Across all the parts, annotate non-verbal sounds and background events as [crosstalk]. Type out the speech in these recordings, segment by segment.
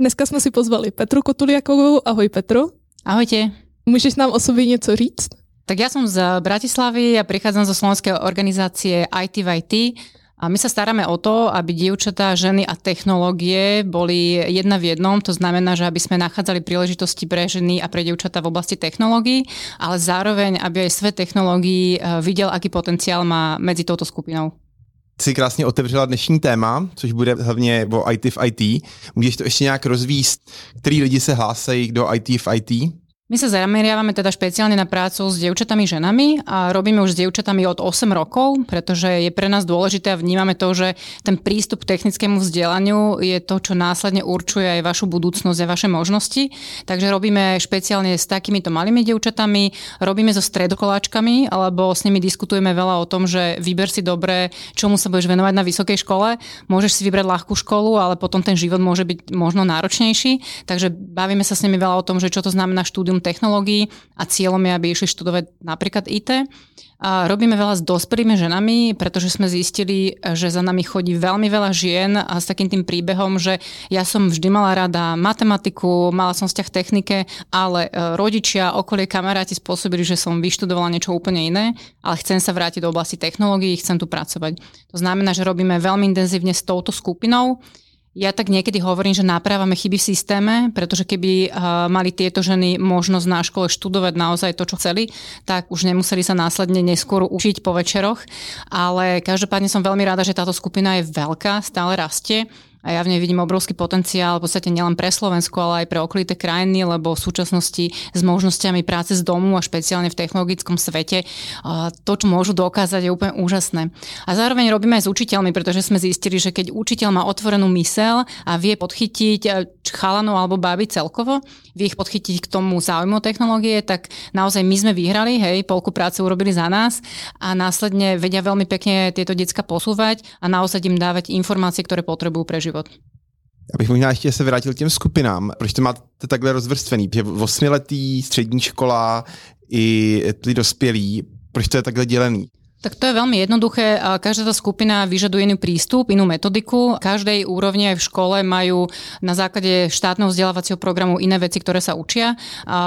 Dneska jsme si pozvali Petru Kotuliakovou. Ahoj Petro. Ahojte. Můžeš nám o sobě něco říct? Tak ja som z Bratislavy a prichádzam zo slovenskej organizácie IT v IT. A my sa staráme o to, aby dievčatá, ženy a technológie boli jedna v jednom. To znamená, že aby sme nachádzali príležitosti pre ženy a pre dievčatá v oblasti technológií, ale zároveň, aby aj svet technológií eh, videl, aký potenciál má medzi touto skupinou si krásně otevřela dnešní téma, což bude hlavně o IT v IT. Můžeš to ještě nějak rozvíst, který lidi se hlásají do IT v IT? My sa zameriavame teda špeciálne na prácu s dievčatami ženami a robíme už s dievčatami od 8 rokov, pretože je pre nás dôležité a vnímame to, že ten prístup k technickému vzdelaniu je to, čo následne určuje aj vašu budúcnosť a vaše možnosti. Takže robíme špeciálne s takýmito malými dievčatami, robíme so stredokoláčkami, alebo s nimi diskutujeme veľa o tom, že vyber si dobre, čomu sa budeš venovať na vysokej škole. Môžeš si vybrať ľahkú školu, ale potom ten život môže byť možno náročnejší. Takže bavíme sa s nimi veľa o tom, že čo to znamená štúdium technológií a cieľom je, aby išli študovať napríklad IT. A robíme veľa s dospelými ženami, pretože sme zistili, že za nami chodí veľmi veľa žien a s takým tým príbehom, že ja som vždy mala rada matematiku, mala som vzťah technike, ale e, rodičia, okolie kamaráti spôsobili, že som vyštudovala niečo úplne iné, ale chcem sa vrátiť do oblasti technológií, chcem tu pracovať. To znamená, že robíme veľmi intenzívne s touto skupinou. Ja tak niekedy hovorím, že naprávame chyby v systéme, pretože keby uh, mali tieto ženy možnosť na škole študovať naozaj to, čo chceli, tak už nemuseli sa následne neskôr učiť po večeroch. Ale každopádne som veľmi rada, že táto skupina je veľká, stále rastie a ja v nej vidím obrovský potenciál v podstate nielen pre Slovensko, ale aj pre okolité krajiny, lebo v súčasnosti s možnosťami práce z domu a špeciálne v technologickom svete to, čo môžu dokázať, je úplne úžasné. A zároveň robíme aj s učiteľmi, pretože sme zistili, že keď učiteľ má otvorenú mysel a vie podchytiť e, chalanov alebo báby celkovo, vie ich podchytiť k tomu záujmu technológie, tak naozaj my sme vyhrali, hej, polku práce urobili za nás a následne vedia veľmi pekne tieto decka posúvať a naozaj im dávať informácie, ktoré potrebujú pre život. Abych možná ještě se vrátil k těm skupinám. Proč to máte takhle rozvrstvený? Že osmiletý, střední škola i ty dospělí, proč to je takhle dělený? Tak to je veľmi jednoduché. Každá tá skupina vyžaduje iný prístup, inú metodiku. Každej úrovni aj v škole majú na základe štátneho vzdelávacieho programu iné veci, ktoré sa učia.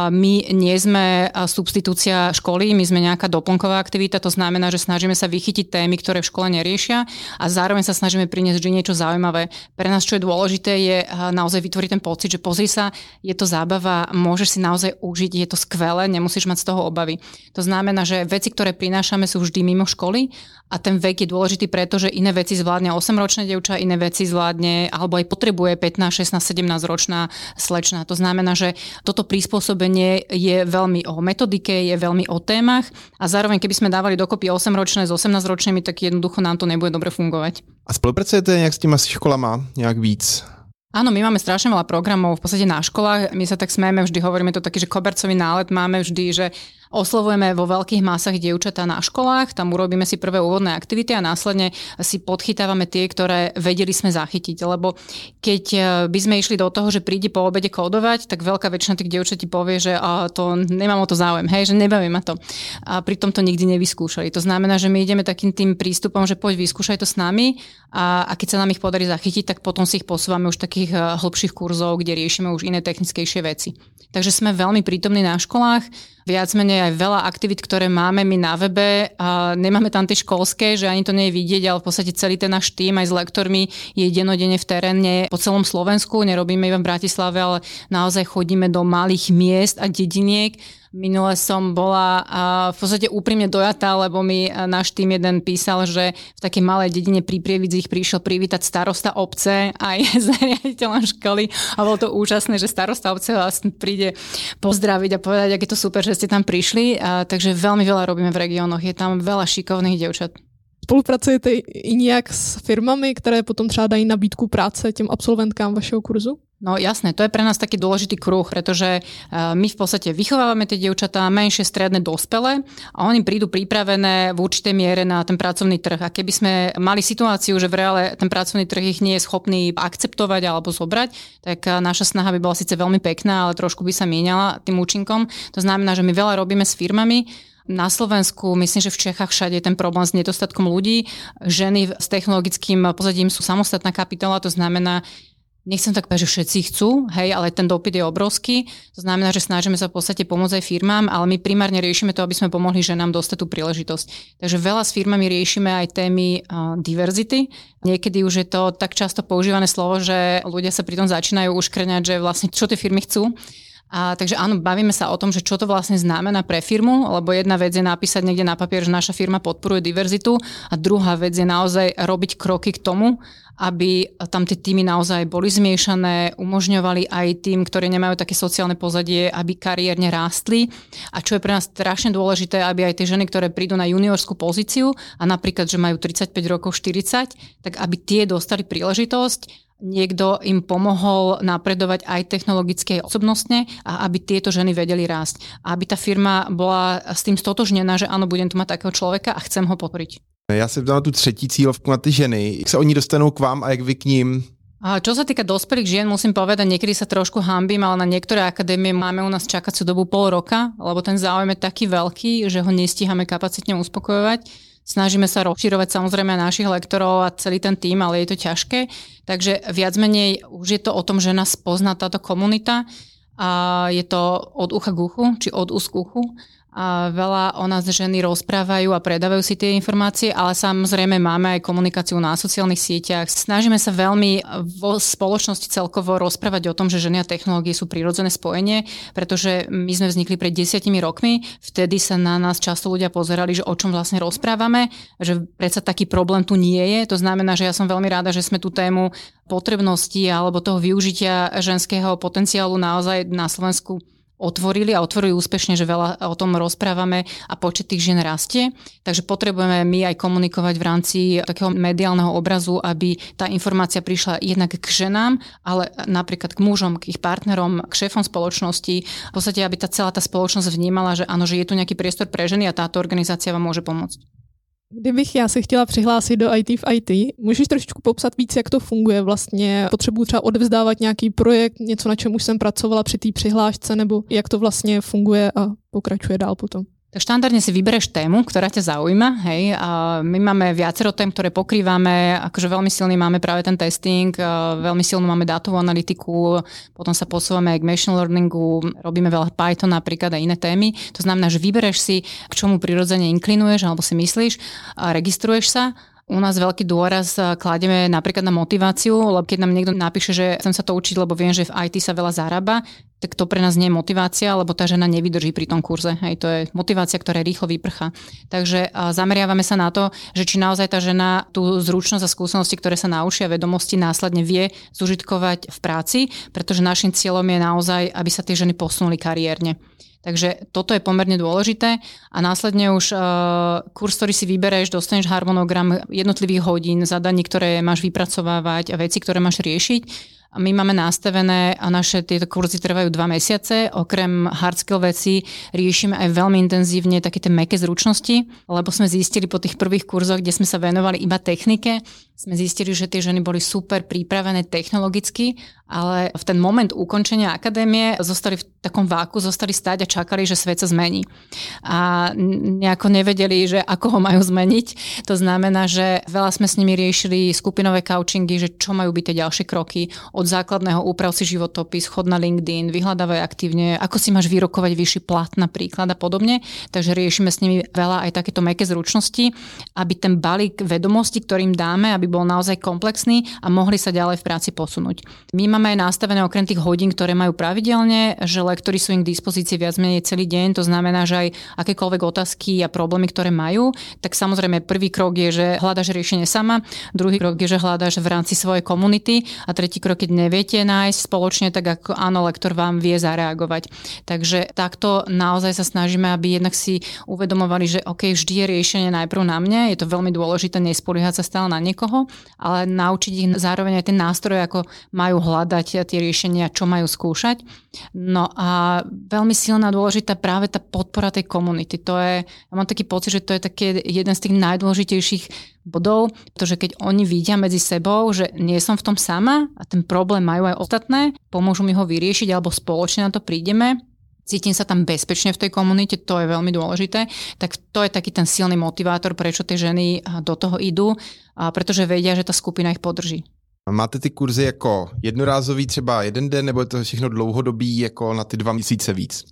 My nie sme substitúcia školy, my sme nejaká doplnková aktivita, to znamená, že snažíme sa vychytiť témy, ktoré v škole neriešia a zároveň sa snažíme priniesť vždy niečo zaujímavé. Pre nás, čo je dôležité, je naozaj vytvoriť ten pocit, že pozri sa, je to zábava, môžeš si naozaj užiť, je to skvelé, nemusíš mať z toho obavy. To znamená, že veci, ktoré prinášame, sú vždy mimo mimo školy a ten vek je dôležitý preto, že iné veci zvládne 8-ročné devča, iné veci zvládne alebo aj potrebuje 15, 16, 17 ročná slečna. To znamená, že toto prispôsobenie je veľmi o metodike, je veľmi o témach a zároveň keby sme dávali dokopy 8-ročné s 18-ročnými, tak jednoducho nám to nebude dobre fungovať. A spolupracujete nejak s těma školama nejak víc? Áno, my máme strašne veľa programov v podstate na školách. My sa tak smejeme, vždy hovoríme to taký, že kobercový nálet máme vždy, že Oslovujeme vo veľkých masách dievčatá na školách, tam urobíme si prvé úvodné aktivity a následne si podchytávame tie, ktoré vedeli sme zachytiť. Lebo keď e, by sme išli do toho, že príde po obede kódovať, tak veľká väčšina tých dievčat ti povie, že a to nemám o to záujem, hej, že nebaví ma to. A pritom to nikdy nevyskúšali. To znamená, že my ideme takým tým prístupom, že poď vyskúšaj to s nami a, a keď sa nám ich podarí zachytiť, tak potom si ich posúvame už takých e, hlbších kurzov, kde riešime už iné technickejšie veci. Takže sme veľmi prítomní na školách, viac menej aj veľa aktivít, ktoré máme my na webe a nemáme tam tie školské, že ani to nie je vidieť, ale v podstate celý ten náš tým aj s lektormi je denodene v teréne po celom Slovensku, nerobíme iba v Bratislave, ale naozaj chodíme do malých miest a dediniek Minule som bola v podstate úprimne dojatá, lebo mi náš tým jeden písal, že v takej malej dedine pri Prievidzích prišiel privítať starosta obce aj s [laughs] riaditeľom školy a bolo to úžasné, že starosta obce vlastne príde pozdraviť a povedať, aké to super, že ste tam prišli. A, takže veľmi veľa robíme v regiónoch. Je tam veľa šikovných dievčat. Spolupracujete i nějak s firmami, které potom třeba dají nabídku práce těm absolventkám vašeho kurzu? No jasné, to je pre nás taký dôležitý kruh, pretože my v podstate vychovávame tie dievčatá menšie, stredné, dospelé a oni prídu pripravené v určitej miere na ten pracovný trh. A keby sme mali situáciu, že v reále ten pracovný trh ich nie je schopný akceptovať alebo zobrať, tak naša snaha by bola síce veľmi pekná, ale trošku by sa mieniala tým účinkom. To znamená, že my veľa robíme s firmami, na Slovensku, myslím, že v Čechách všade je ten problém s nedostatkom ľudí. Ženy s technologickým pozadím sú samostatná kapitola, to znamená, nechcem tak povedať, že všetci chcú, hej, ale ten dopyt je obrovský. To znamená, že snažíme sa v podstate pomôcť aj firmám, ale my primárne riešime to, aby sme pomohli ženám dostať tú príležitosť. Takže veľa s firmami riešime aj témy uh, diverzity. Niekedy už je to tak často používané slovo, že ľudia sa pri tom začínajú uškrňať, že vlastne čo tie firmy chcú. A, takže áno, bavíme sa o tom, že čo to vlastne znamená pre firmu, lebo jedna vec je napísať niekde na papier, že naša firma podporuje diverzitu a druhá vec je naozaj robiť kroky k tomu, aby tam tie týmy naozaj boli zmiešané, umožňovali aj tým, ktorí nemajú také sociálne pozadie, aby kariérne rástli. A čo je pre nás strašne dôležité, aby aj tie ženy, ktoré prídu na juniorskú pozíciu a napríklad, že majú 35 rokov, 40, tak aby tie dostali príležitosť niekto im pomohol napredovať aj technologickej osobnostne a aby tieto ženy vedeli rásť. A aby tá firma bola s tým stotožnená, že áno, budem tu mať takého človeka a chcem ho podporiť. Já se ptám na tu třetí cílovku na ty ženy. Jak se oni dostanou k vám a jak vy k ním? A čo sa týka dospelých žien, musím povedať, niekedy sa trošku hambím, ale na niektoré akadémie máme u nás čakacú dobu pol roka, lebo ten záujem je taký veľký, že ho nestíhame kapacitne uspokojovať. Snažíme sa rozširovať samozrejme našich lektorov a celý ten tým, ale je to ťažké. Takže viac menej už je to o tom, že nás pozná táto komunita a je to od ucha k uchu, či od úst k uchu a veľa o nás ženy rozprávajú a predávajú si tie informácie, ale samozrejme máme aj komunikáciu na sociálnych sieťach. Snažíme sa veľmi vo spoločnosti celkovo rozprávať o tom, že ženy a technológie sú prirodzené spojenie, pretože my sme vznikli pred desiatimi rokmi, vtedy sa na nás často ľudia pozerali, že o čom vlastne rozprávame, že predsa taký problém tu nie je. To znamená, že ja som veľmi rada, že sme tú tému potrebnosti alebo toho využitia ženského potenciálu naozaj na Slovensku otvorili a otvorili úspešne, že veľa o tom rozprávame a počet tých žien rastie. Takže potrebujeme my aj komunikovať v rámci takého mediálneho obrazu, aby tá informácia prišla jednak k ženám, ale napríklad k mužom, k ich partnerom, k šéfom spoločnosti. V podstate, aby tá celá tá spoločnosť vnímala, že áno, že je tu nejaký priestor pre ženy a táto organizácia vám môže pomôcť. Kdybych já se chtěla přihlásit do IT v IT, můžeš trošičku popsat víc, jak to funguje vlastně? Potřebuji třeba odevzdávat nějaký projekt, něco, na čem už jsem pracovala při té přihlášce, nebo jak to vlastně funguje a pokračuje dál potom? Tak štandardne si vybereš tému, ktorá ťa zaujíma. Hej? A my máme viacero tém, ktoré pokrývame. Akože veľmi silný máme práve ten testing, veľmi silnú máme dátovú analytiku, potom sa posúvame k machine learningu, robíme veľa Python napríklad a iné témy. To znamená, že vybereš si, k čomu prirodzene inklinuješ alebo si myslíš, a registruješ sa u nás veľký dôraz kladieme napríklad na motiváciu, lebo keď nám niekto napíše, že chcem sa to učiť, lebo viem, že v IT sa veľa zarába, tak to pre nás nie je motivácia, lebo tá žena nevydrží pri tom kurze. Hej, to je motivácia, ktorá rýchlo vyprcha. Takže zameriavame sa na to, že či naozaj tá žena tú zručnosť a skúsenosti, ktoré sa naučia, vedomosti následne vie zužitkovať v práci, pretože našim cieľom je naozaj, aby sa tie ženy posunuli kariérne. Takže toto je pomerne dôležité a následne už uh, kurz, ktorý si vybereš, dostaneš harmonogram jednotlivých hodín, zadaní, ktoré máš vypracovávať a veci, ktoré máš riešiť my máme nastavené a naše tieto kurzy trvajú dva mesiace. Okrem hard skill veci riešime aj veľmi intenzívne také tie meké zručnosti, lebo sme zistili po tých prvých kurzoch, kde sme sa venovali iba technike, sme zistili, že tie ženy boli super pripravené technologicky, ale v ten moment ukončenia akadémie zostali v takom váku, zostali stať a čakali, že svet sa zmení. A nejako nevedeli, že ako ho majú zmeniť. To znamená, že veľa sme s nimi riešili skupinové coachingy, že čo majú byť tie ďalšie kroky. Od základného úprav si životopis, chod na LinkedIn, vyhľadávaj aktívne, ako si máš vyrokovať vyšší plat napríklad a podobne. Takže riešime s nimi veľa aj takéto meké zručnosti, aby ten balík vedomostí, ktorým dáme, aby bol naozaj komplexný a mohli sa ďalej v práci posunúť. My máme máme aj nastavené okrem tých hodín, ktoré majú pravidelne, že lektory sú im k dispozícii viac menej celý deň, to znamená, že aj akékoľvek otázky a problémy, ktoré majú, tak samozrejme prvý krok je, že hľadaš riešenie sama, druhý krok je, že hľadaš v rámci svojej komunity a tretí krok, keď neviete nájsť spoločne, tak ako áno, lektor vám vie zareagovať. Takže takto naozaj sa snažíme, aby jednak si uvedomovali, že OK, vždy je riešenie najprv na mne, je to veľmi dôležité nespoliehať sa stále na niekoho, ale naučiť ich zároveň aj ten nástroj, ako majú hľadať tie riešenia, čo majú skúšať. No a veľmi silná dôležitá práve tá podpora tej komunity. To je, ja mám taký pocit, že to je také jeden z tých najdôležitejších bodov, pretože keď oni vidia medzi sebou, že nie som v tom sama a ten problém majú aj ostatné, pomôžu mi ho vyriešiť alebo spoločne na to prídeme, cítim sa tam bezpečne v tej komunite, to je veľmi dôležité, tak to je taký ten silný motivátor, prečo tie ženy do toho idú, pretože vedia, že tá skupina ich podrží. Máte ty kurzy jako jednorázový třeba jeden den, nebo je to všechno dlouhodobý jako na ty dva měsíce víc?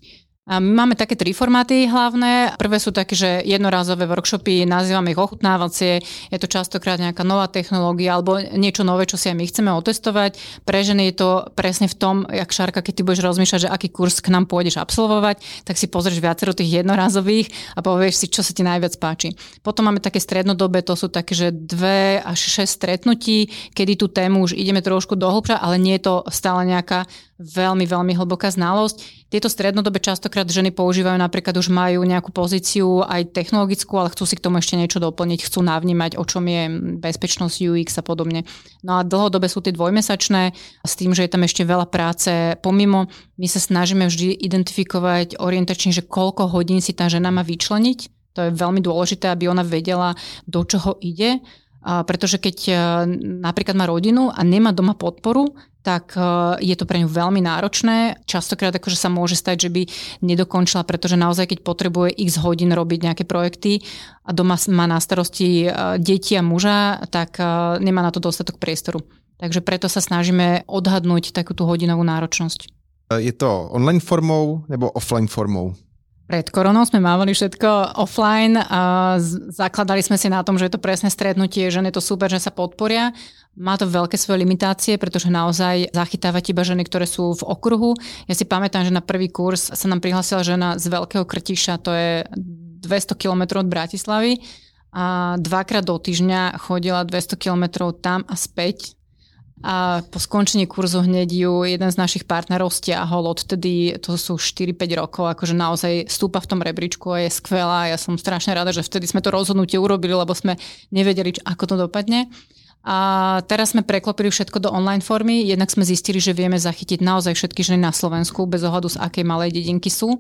A my máme také tri formáty hlavné. Prvé sú také, že jednorázové workshopy, nazývame ich ochutnávacie. Je to častokrát nejaká nová technológia alebo niečo nové, čo si aj my chceme otestovať. Pre ženy je to presne v tom, jak Šarka, keď ty budeš rozmýšľať, že aký kurz k nám pôjdeš absolvovať, tak si pozrieš viacero tých jednorázových a povieš si, čo sa ti najviac páči. Potom máme také strednodobé, to sú také, že dve až šesť stretnutí, kedy tú tému už ideme trošku dohlbša, ale nie je to stále nejaká veľmi, veľmi hlboká znalosť. Tieto strednodobé častokrát ženy používajú napríklad už majú nejakú pozíciu aj technologickú, ale chcú si k tomu ešte niečo doplniť, chcú navnímať, o čom je bezpečnosť UX a podobne. No a dlhodobé sú tie dvojmesačné s tým, že je tam ešte veľa práce pomimo. My sa snažíme vždy identifikovať orientačne, že koľko hodín si tá žena má vyčleniť. To je veľmi dôležité, aby ona vedela, do čoho ide pretože keď e, napríklad má rodinu a nemá doma podporu, tak e, je to pre ňu veľmi náročné. Častokrát akože sa môže stať, že by nedokončila, pretože naozaj keď potrebuje x hodín robiť nejaké projekty a doma má na starosti e, deti a muža, tak nemá na to dostatok priestoru. Takže preto sa snažíme odhadnúť takú tú hodinovú náročnosť. Je to online formou nebo offline formou? Pred koronou sme mávali všetko offline a zakladali sme si na tom, že je to presné stretnutie, že je to super, že sa podporia. Má to veľké svoje limitácie, pretože naozaj zachytávať iba ženy, ktoré sú v okruhu. Ja si pamätám, že na prvý kurz sa nám prihlásila žena z Veľkého Krtiša, to je 200 km od Bratislavy a dvakrát do týždňa chodila 200 km tam a späť a po skončení kurzu hneď ju jeden z našich partnerov stiahol. Odtedy to sú 4-5 rokov, akože naozaj stúpa v tom rebríčku a je skvelá. Ja som strašne rada, že vtedy sme to rozhodnutie urobili, lebo sme nevedeli, ako to dopadne. A teraz sme preklopili všetko do online formy. Jednak sme zistili, že vieme zachytiť naozaj všetky ženy na Slovensku, bez ohľadu z akej malej dedinky sú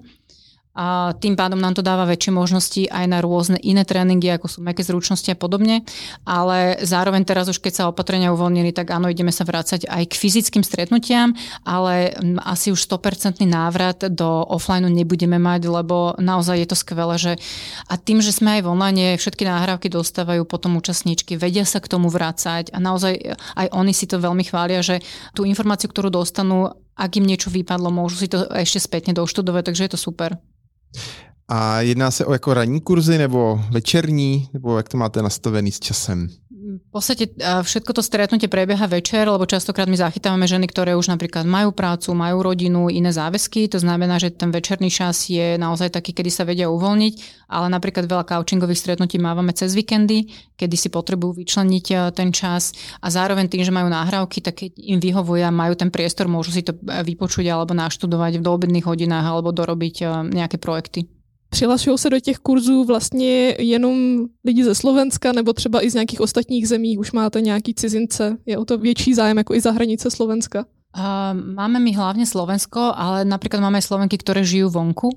a tým pádom nám to dáva väčšie možnosti aj na rôzne iné tréningy, ako sú meké zručnosti a podobne. Ale zároveň teraz už keď sa opatrenia uvoľnili, tak áno, ideme sa vrácať aj k fyzickým stretnutiam, ale asi už 100% návrat do offline nebudeme mať, lebo naozaj je to skvelé, že a tým, že sme aj v online, všetky náhrávky dostávajú potom účastníčky, vedia sa k tomu vrácať a naozaj aj oni si to veľmi chvália, že tú informáciu, ktorú dostanú, ak im niečo vypadlo, môžu si to ešte spätne doštudovať, takže je to super. A jedná se o jako ranní kurzy nebo večerní, nebo jak to máte nastavený s časem? V podstate všetko to stretnutie prebieha večer, lebo častokrát my zachytávame ženy, ktoré už napríklad majú prácu, majú rodinu, iné záväzky. To znamená, že ten večerný čas je naozaj taký, kedy sa vedia uvoľniť, ale napríklad veľa coachingových stretnutí mávame cez víkendy, kedy si potrebujú vyčleniť ten čas a zároveň tým, že majú náhrávky, tak keď im vyhovuje majú ten priestor, môžu si to vypočuť alebo naštudovať v doobedných hodinách alebo dorobiť nejaké projekty. Přihlašují se do těch kurzů vlastně jenom lidi ze Slovenska nebo třeba i z nějakých ostatních zemí? Už máte nějaký cizince? Je o to větší zájem jako i za hranice Slovenska? Uh, máme my hlavne Slovensko, ale napríklad máme aj Slovenky, ktoré žijú vonku.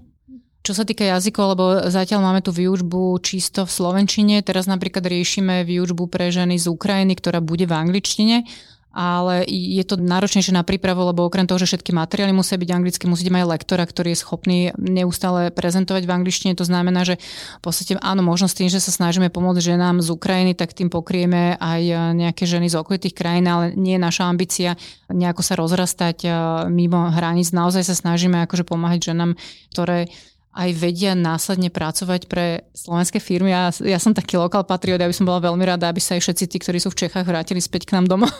Čo sa týka jazykov, lebo zatiaľ máme tu výučbu čisto v slovenčine, teraz napríklad riešime výučbu pre ženy z Ukrajiny, ktorá bude v angličtine ale je to náročnejšie na prípravu, lebo okrem toho, že všetky materiály musia byť anglicky, musíte mať lektora, ktorý je schopný neustále prezentovať v angličtine. To znamená, že v podstate áno, možno s tým, že sa snažíme pomôcť ženám z Ukrajiny, tak tým pokrieme aj nejaké ženy z okolitých krajín, ale nie je naša ambícia nejako sa rozrastať mimo hraníc. Naozaj sa snažíme akože pomáhať ženám, ktoré aj vedia následne pracovať pre slovenské firmy. Ja, ja som taký lokál patriot, aby som bola veľmi rada, aby sa aj všetci tí, ktorí sú v Čechách, vrátili späť k nám domov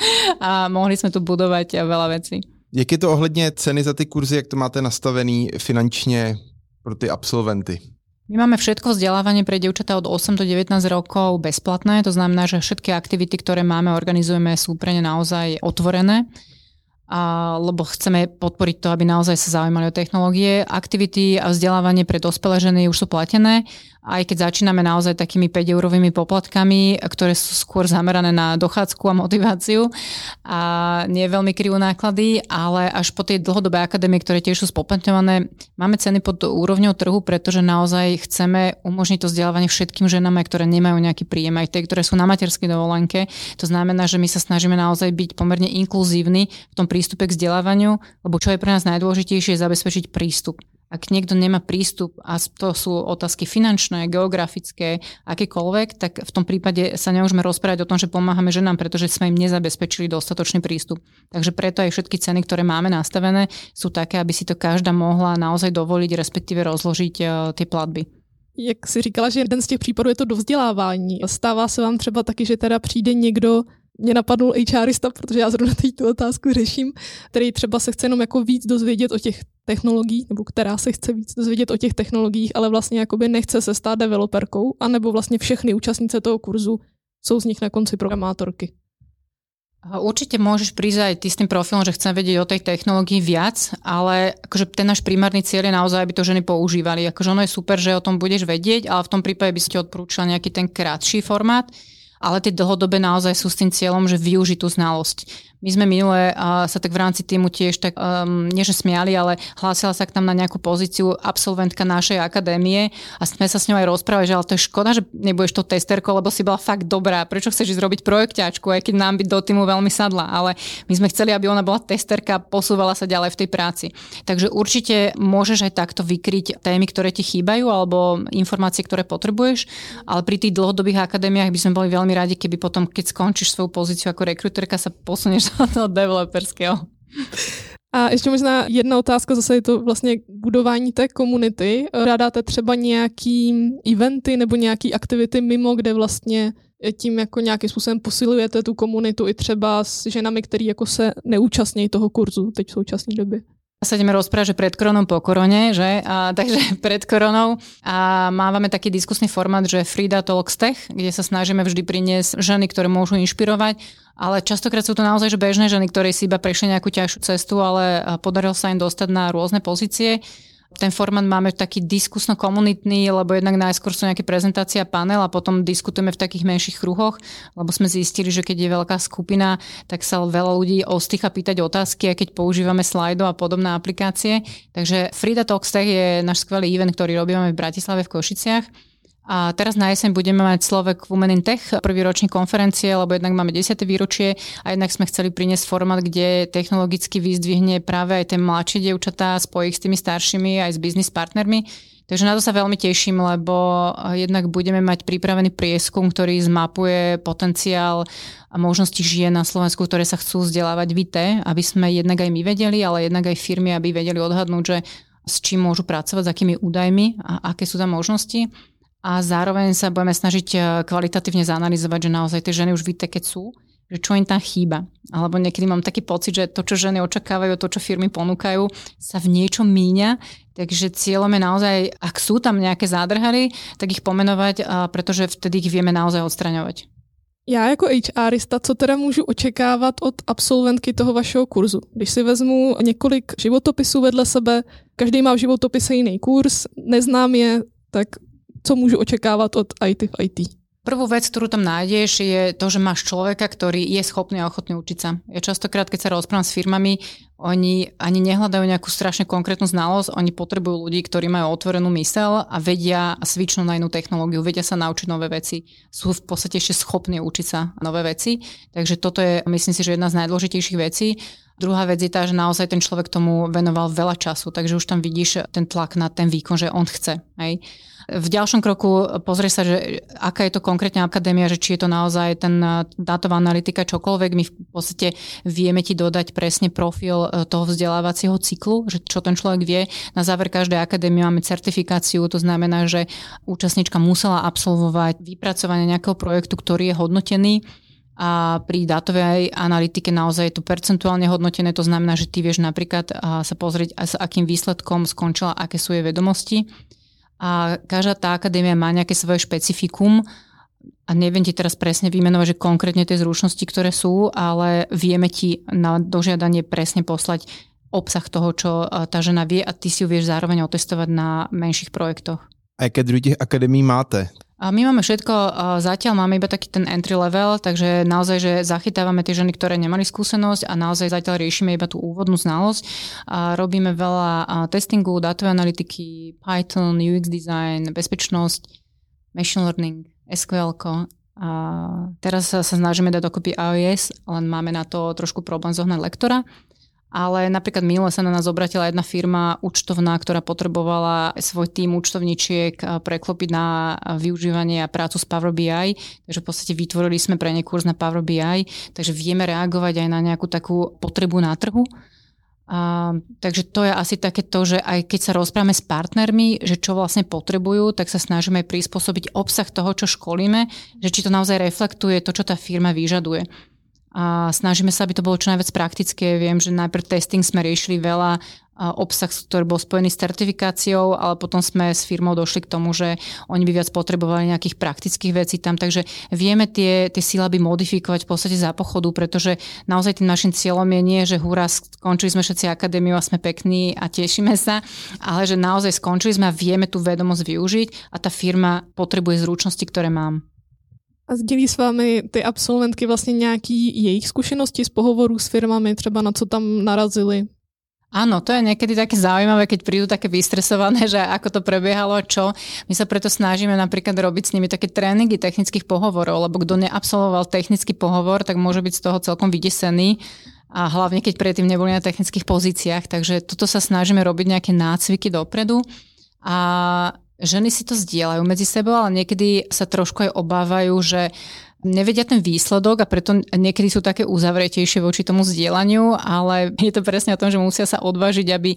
[laughs] a mohli sme tu budovať veľa vecí. Jak je to ohledně ceny za ty kurzy, jak to máte nastavený finančně pro ty absolventy? My máme všetko vzdelávanie pre dievčatá od 8 do 19 rokov bezplatné, to znamená, že všetky aktivity, ktoré máme, organizujeme, sú pre ne naozaj otvorené a, lebo chceme podporiť to, aby naozaj sa zaujímali o technológie. Aktivity a vzdelávanie pre dospelé ženy už sú platené aj keď začíname naozaj takými 5-eurovými poplatkami, ktoré sú skôr zamerané na dochádzku a motiváciu a nie veľmi kryjú náklady, ale až po tie dlhodobé akadémie, ktoré tiež sú spoplatňované, máme ceny pod úrovňou trhu, pretože naozaj chceme umožniť to vzdelávanie všetkým ženám, ktoré nemajú nejaký príjem, aj tie, ktoré sú na materskej dovolenke. To znamená, že my sa snažíme naozaj byť pomerne inkluzívni v tom prístupe k vzdelávaniu, lebo čo je pre nás najdôležitejšie, je zabezpečiť prístup. Ak niekto nemá prístup, a to sú otázky finančné, geografické, akékoľvek, tak v tom prípade sa nemôžeme rozprávať o tom, že pomáhame ženám, pretože sme im nezabezpečili dostatočný prístup. Takže preto aj všetky ceny, ktoré máme nastavené, sú také, aby si to každá mohla naozaj dovoliť, respektíve rozložiť uh, tie platby. Jak si říkala, že jeden z těch případů je to dovzdělávání. Stává se vám třeba taky, že teda přijde někdo, mě napadl HRista, protože já zrovna teď tu otázku řeším, který třeba se chce jenom jako víc dozvědět o těch technologií, nebo která se chce víc dozvědět o těch technologiích, ale vlastně jakoby nechce se stát developerkou, anebo vlastně všechny účastnice toho kurzu jsou z nich na konci programátorky. Určite môžeš prísť aj ty s tým profilom, že chcem vedieť o tej technológii viac, ale akože ten náš primárny cieľ je naozaj, aby to ženy používali. Akože ono je super, že o tom budeš vedieť, ale v tom prípade by si ti odporúčal nejaký ten krátší formát, ale tie dlhodobé naozaj sú s tým cieľom, že využiť tú znalosť. My sme minule uh, sa tak v rámci týmu tiež tak, um, nie že smiali, ale hlásila sa k nám na nejakú pozíciu absolventka našej akadémie a sme sa s ňou aj rozprávali, že ale to je škoda, že nebudeš to testerko, lebo si bola fakt dobrá. Prečo chceš ísť robiť projekťačku, aj keď nám by do týmu veľmi sadla. Ale my sme chceli, aby ona bola testerka, posúvala sa ďalej v tej práci. Takže určite môžeš aj takto vykryť témy, ktoré ti chýbajú alebo informácie, ktoré potrebuješ, ale pri tých dlhodobých akadémiách by sme boli veľmi radi, keby potom, keď skončíš svoju pozíciu ako rekruterka, sa posunieš toho developerského. A ještě možná jedna otázka, zase je to vlastně budování té komunity. Rádáte třeba nějaký eventy nebo nějaký aktivity mimo, kde vlastně tím jako nějakým způsobem posilujete tu komunitu i třeba s ženami, který jako se neúčastní toho kurzu teď v současné době? sa ideme rozprávať, že pred koronou, po korone, že? A, takže [laughs] pred koronou a mávame taký diskusný formát, že Frida Talks Tech, kde sa snažíme vždy priniesť ženy, ktoré môžu inšpirovať, ale častokrát sú to naozaj že bežné ženy, ktoré si iba prešli nejakú ťažšiu cestu, ale podarilo sa im dostať na rôzne pozície ten formát máme taký diskusno-komunitný, lebo jednak najskôr sú nejaké prezentácie a panel a potom diskutujeme v takých menších kruhoch, lebo sme zistili, že keď je veľká skupina, tak sa veľa ľudí ostýcha pýtať otázky, aj keď používame slajdo a podobné aplikácie. Takže Frida Talks Tech je náš skvelý event, ktorý robíme v Bratislave v Košiciach a teraz na jeseň budeme mať Slovek Women in Tech, prvý ročník konferencie, lebo jednak máme 10. výročie a jednak sme chceli priniesť formát, kde technologicky vyzdvihne práve aj tie mladšie dievčatá, spojí ich s tými staršími, aj s biznis partnermi. Takže na to sa veľmi teším, lebo jednak budeme mať pripravený prieskum, ktorý zmapuje potenciál a možnosti žien na Slovensku, ktoré sa chcú vzdelávať v IT, aby sme jednak aj my vedeli, ale jednak aj firmy, aby vedeli odhadnúť, že s čím môžu pracovať, s akými údajmi a aké sú tam možnosti a zároveň sa budeme snažiť e, kvalitatívne zanalizovať, že naozaj tie ženy už víte, keď sú, že čo im tam chýba. Alebo niekedy mám taký pocit, že to, čo ženy očakávajú, to, čo firmy ponúkajú, sa v niečom míňa. Takže cieľom je naozaj, ak sú tam nejaké zádrhary, tak ich pomenovať, pretože vtedy ich vieme naozaj odstraňovať. Já jako HRista, co teda můžu očekávat od absolventky toho vašeho kurzu? Když si vezmu několik životopisů vedle sebe, každý má v životopise jiný kurz, neznám je, tak co môžu očakávať od IT v IT? Prvú vec, ktorú tam nájdeš, je to, že máš človeka, ktorý je schopný a ochotný učiť sa. Ja častokrát, keď sa rozprávam s firmami, oni ani nehľadajú nejakú strašne konkrétnu znalosť, oni potrebujú ľudí, ktorí majú otvorenú mysel a vedia a svičnú na inú technológiu, vedia sa naučiť nové veci, sú v podstate ešte schopní učiť sa nové veci. Takže toto je, myslím si, že jedna z najdôležitejších vecí. Druhá vec je tá, že naozaj ten človek tomu venoval veľa času, takže už tam vidíš ten tlak na ten výkon, že on chce. Hej. V ďalšom kroku pozrie sa, že aká je to konkrétne akadémia, že či je to naozaj ten eh, dátová analytika, čokoľvek. My v podstate vieme ti dodať presne profil eh, toho vzdelávacieho cyklu, že čo ten človek vie. Na záver každej akadémie máme certifikáciu, to znamená, že účastníčka musela absolvovať vypracovanie nejakého projektu, ktorý je hodnotený a pri dátovej analytike naozaj je to percentuálne hodnotené, to znamená, že ty vieš napríklad sa pozrieť, s akým výsledkom skončila, aké sú jej vedomosti. A každá tá akadémia má nejaké svoje špecifikum a neviem ti teraz presne vymenovať, že konkrétne tie zručnosti, ktoré sú, ale vieme ti na dožiadanie presne poslať obsah toho, čo tá žena vie a ty si ju vieš zároveň otestovať na menších projektoch. A aké druhých akadémií máte? A my máme všetko, zatiaľ máme iba taký ten entry level, takže naozaj, že zachytávame tie ženy, ktoré nemali skúsenosť a naozaj zatiaľ riešime iba tú úvodnú znalosť. Robíme veľa testingu, dátovej analytiky, Python, UX design, bezpečnosť, machine learning, SQL. Teraz sa snažíme dať dokopy iOS, len máme na to trošku problém zohnať lektora ale napríklad minule sa na nás obratila jedna firma účtovná, ktorá potrebovala svoj tým účtovníčiek preklopiť na využívanie a prácu s Power BI, takže v podstate vytvorili sme pre ne kurz na Power BI, takže vieme reagovať aj na nejakú takú potrebu na trhu. A, takže to je asi také to, že aj keď sa rozprávame s partnermi, že čo vlastne potrebujú, tak sa snažíme prispôsobiť obsah toho, čo školíme, že či to naozaj reflektuje to, čo tá firma vyžaduje a snažíme sa, aby to bolo čo najviac praktické. Viem, že najprv testing sme riešili veľa obsah, ktorý bol spojený s certifikáciou, ale potom sme s firmou došli k tomu, že oni by viac potrebovali nejakých praktických vecí tam, takže vieme tie, tie sílaby modifikovať v podstate za pochodu, pretože naozaj tým našim cieľom je nie, že hurá, skončili sme všetci akadémiu a sme pekní a tešíme sa, ale že naozaj skončili sme a vieme tú vedomosť využiť a tá firma potrebuje zručnosti, ktoré mám. A sdílí s vámi ty absolventky vlastně nějaký jejich zkušenosti z pohovorů s firmami, třeba na co tam narazili? Áno, to je niekedy také zaujímavé, keď prídu také vystresované, [laughs] že ako to prebiehalo, čo. My sa preto snažíme napríklad robiť s nimi také tréningy technických pohovorov, lebo kto neabsolvoval technický pohovor, tak môže byť z toho celkom vydesený a hlavne keď predtým neboli na technických pozíciách. Takže toto sa snažíme robiť nejaké nácviky dopredu. A ženy si to zdieľajú medzi sebou, ale niekedy sa trošku aj obávajú, že nevedia ten výsledok a preto niekedy sú také uzavretejšie voči tomu zdieľaniu, ale je to presne o tom, že musia sa odvážiť, aby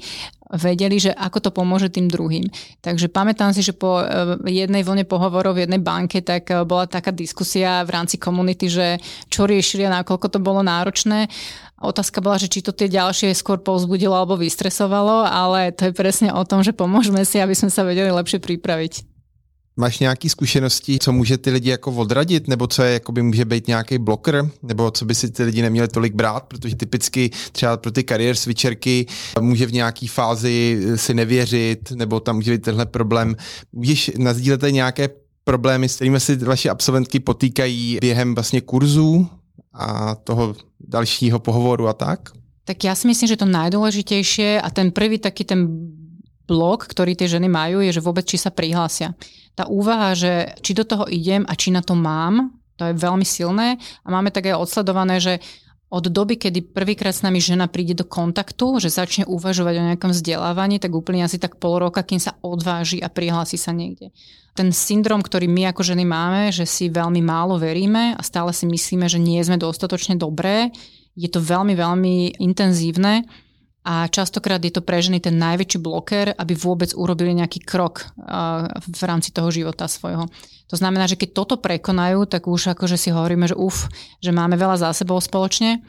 vedeli, že ako to pomôže tým druhým. Takže pamätám si, že po eh, jednej vlne pohovorov v jednej banke tak eh, bola taká diskusia v rámci komunity, že čo riešili a nakoľko to bolo náročné. Otázka bola, že či to tie ďalšie skôr povzbudilo alebo vystresovalo, ale to je presne o tom, že pomôžeme si, aby sme sa vedeli lepšie pripraviť. Máš nějaké zkušenosti, co může ty lidi jako odradit, nebo co je, jakoby může být nějaký bloker, nebo co by si ty lidi neměli tolik brát, protože typicky třeba pro ty kariér switcherky může v nějaké fázi si nevěřit, nebo tam může být tenhle problém. Můžeš nazdílet nějaké problémy, s kterými si vaše absolventky potýkají během vlastně kurzů a toho dalšího pohovoru a tak? Tak ja si myslím, že to najdôležitejšie a ten prvý taký ten blok, ktorý tie ženy majú, je, že vôbec či sa prihlásia. Tá úvaha, že či do toho idem a či na to mám, to je veľmi silné a máme tak aj odsledované, že od doby, kedy prvýkrát s nami žena príde do kontaktu, že začne uvažovať o nejakom vzdelávaní, tak úplne asi tak pol roka, kým sa odváži a prihlási sa niekde. Ten syndrom, ktorý my ako ženy máme, že si veľmi málo veríme a stále si myslíme, že nie sme dostatočne dobré, je to veľmi, veľmi intenzívne a častokrát je to pre ženy ten najväčší bloker, aby vôbec urobili nejaký krok v rámci toho života svojho. To znamená, že keď toto prekonajú, tak už akože si hovoríme, že uf, že máme veľa za sebou spoločne.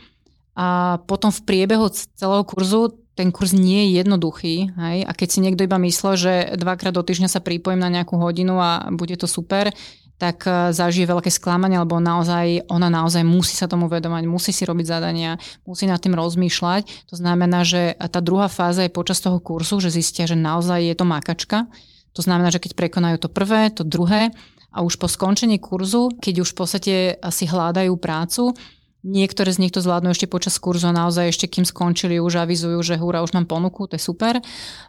A potom v priebehu celého kurzu ten kurz nie je jednoduchý. Hej? A keď si niekto iba myslel, že dvakrát do týždňa sa pripojím na nejakú hodinu a bude to super, tak e, zažije veľké sklamanie, lebo naozaj, ona naozaj musí sa tomu vedomať, musí si robiť zadania, musí nad tým rozmýšľať. To znamená, že tá druhá fáza je počas toho kursu, že zistia, že naozaj je to makačka. To znamená, že keď prekonajú to prvé, to druhé a už po skončení kurzu, keď už v podstate asi hľadajú prácu, Niektoré z nich to zvládnu ešte počas kurzu naozaj ešte kým skončili už avizujú, že húra, už mám ponuku, to je super.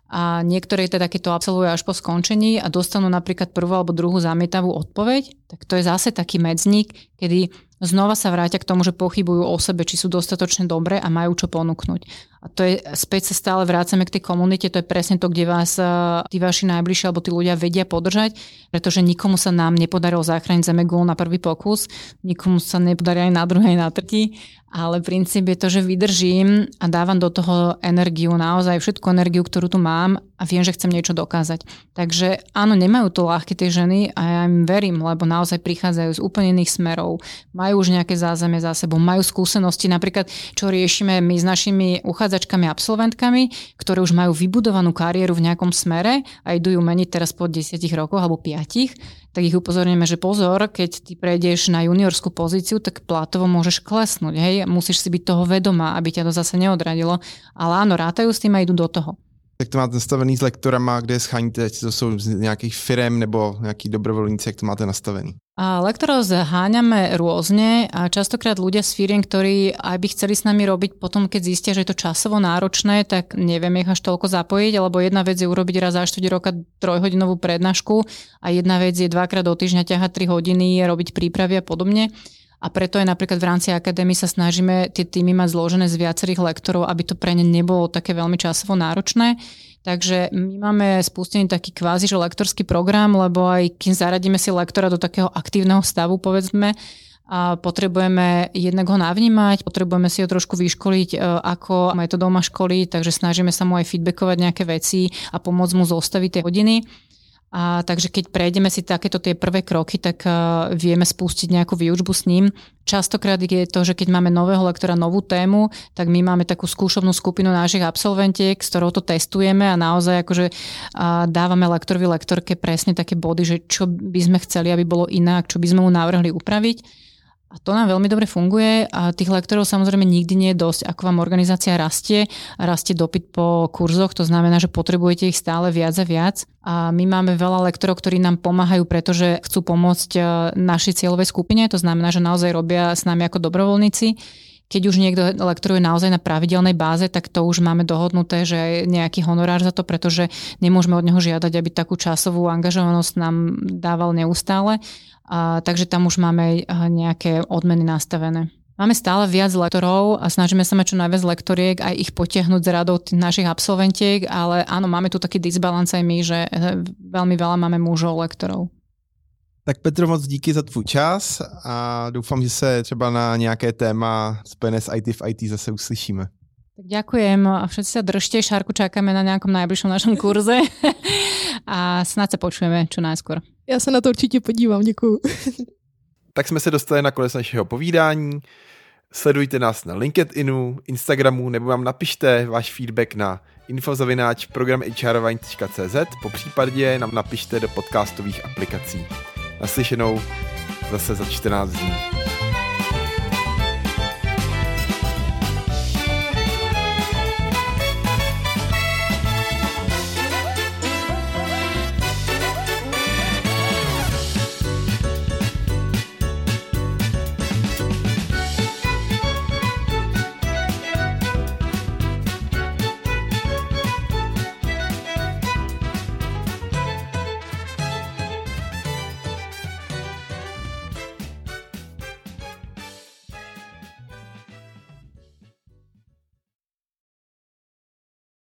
A niektoré teda, keď to absolvujú až po skončení a dostanú napríklad prvú alebo druhú zamietavú odpoveď, tak to je zase taký medzník, kedy znova sa vrátia k tomu, že pochybujú o sebe, či sú dostatočne dobré a majú čo ponúknuť. A to je, späť sa stále vrácame k tej komunite, to je presne to, kde vás tí vaši najbližší alebo tí ľudia vedia podržať, pretože nikomu sa nám nepodarilo zachrániť zeme na prvý pokus, nikomu sa nepodarí aj na druhej, na tretí ale princíp je to, že vydržím a dávam do toho energiu, naozaj všetku energiu, ktorú tu mám a viem, že chcem niečo dokázať. Takže áno, nemajú to ľahké tie ženy a ja im verím, lebo naozaj prichádzajú z úplne iných smerov, majú už nejaké zázemie za sebou, majú skúsenosti, napríklad čo riešime my s našimi uchádzačkami, absolventkami, ktoré už majú vybudovanú kariéru v nejakom smere a idú ju meniť teraz po 10 rokoch alebo 5 tak ich upozorníme, že pozor, keď ty prejdeš na juniorskú pozíciu, tak platovo môžeš klesnúť, hej, musíš si byť toho vedomá, aby ťa to zase neodradilo. Ale áno, rátajú s tým a idú do toho. Jak to máte nastavený s lektorama, kde scháníte, to jsou z nějakých firm nebo nějaký dobrovoľníci, jak to máte nastavený? A lektorov zháňame rôzne a častokrát ľudia z firiem, ktorí aj by chceli s nami robiť potom, keď zistia, že je to časovo náročné, tak nevieme ich až toľko zapojiť, lebo jedna vec je urobiť raz za 4 roka trojhodinovú prednášku a jedna vec je dvakrát do týždňa ťahať 3 hodiny, robiť prípravy a podobne. A preto aj napríklad v rámci akadémie sa snažíme tie týmy mať zložené z viacerých lektorov, aby to pre ne nebolo také veľmi časovo náročné. Takže my máme spustený taký kvázi, že lektorský program, lebo aj kým zaradíme si lektora do takého aktívneho stavu, povedzme, a potrebujeme jednak ho navnímať, potrebujeme si ho trošku vyškoliť, e, ako to doma školy, takže snažíme sa mu aj feedbackovať nejaké veci a pomôcť mu zostaviť tie hodiny. A takže keď prejdeme si takéto tie prvé kroky, tak uh, vieme spustiť nejakú výučbu s ním. Častokrát je to, že keď máme nového lektora, novú tému, tak my máme takú skúšobnú skupinu našich absolventiek, s ktorou to testujeme a naozaj akože uh, dávame lektorovi, lektorke presne také body, že čo by sme chceli, aby bolo inak, čo by sme mu navrhli upraviť. A to nám veľmi dobre funguje a tých lektorov samozrejme nikdy nie je dosť. Ako vám organizácia rastie rastie dopyt po kurzoch, to znamená, že potrebujete ich stále viac a viac. A my máme veľa lektorov, ktorí nám pomáhajú, pretože chcú pomôcť e, našej cieľovej skupine, to znamená, že naozaj robia s nami ako dobrovoľníci. Keď už niekto lektoruje naozaj na pravidelnej báze, tak to už máme dohodnuté, že je nejaký honorár za to, pretože nemôžeme od neho žiadať, aby takú časovú angažovanosť nám dával neustále. A, takže tam už máme nejaké odmeny nastavené. Máme stále viac lektorov a snažíme sa mať čo najviac lektoriek aj ich potiahnuť z radou našich absolventiek, ale áno, máme tu taký disbalance aj my, že e, veľmi veľa máme mužov lektorov. Tak Petro, moc díky za tvůj čas a doufám, že se třeba na nějaké téma spojené s IT v IT zase uslyšíme. Tak ďakujem a všetci sa držte, Šárku čakáme na nejakom najbližšom našom kurze [laughs] a snad sa počujeme čo najskôr. Já se na to určitě podívám, děkuju. [laughs] tak jsme se dostali na konec našeho povídání. Sledujte nás na LinkedInu, Instagramu nebo vám napište váš feedback na infozavináč programhrvine.cz po případě nám napište do podcastových aplikací. Naslyšenou zase za 14 dní.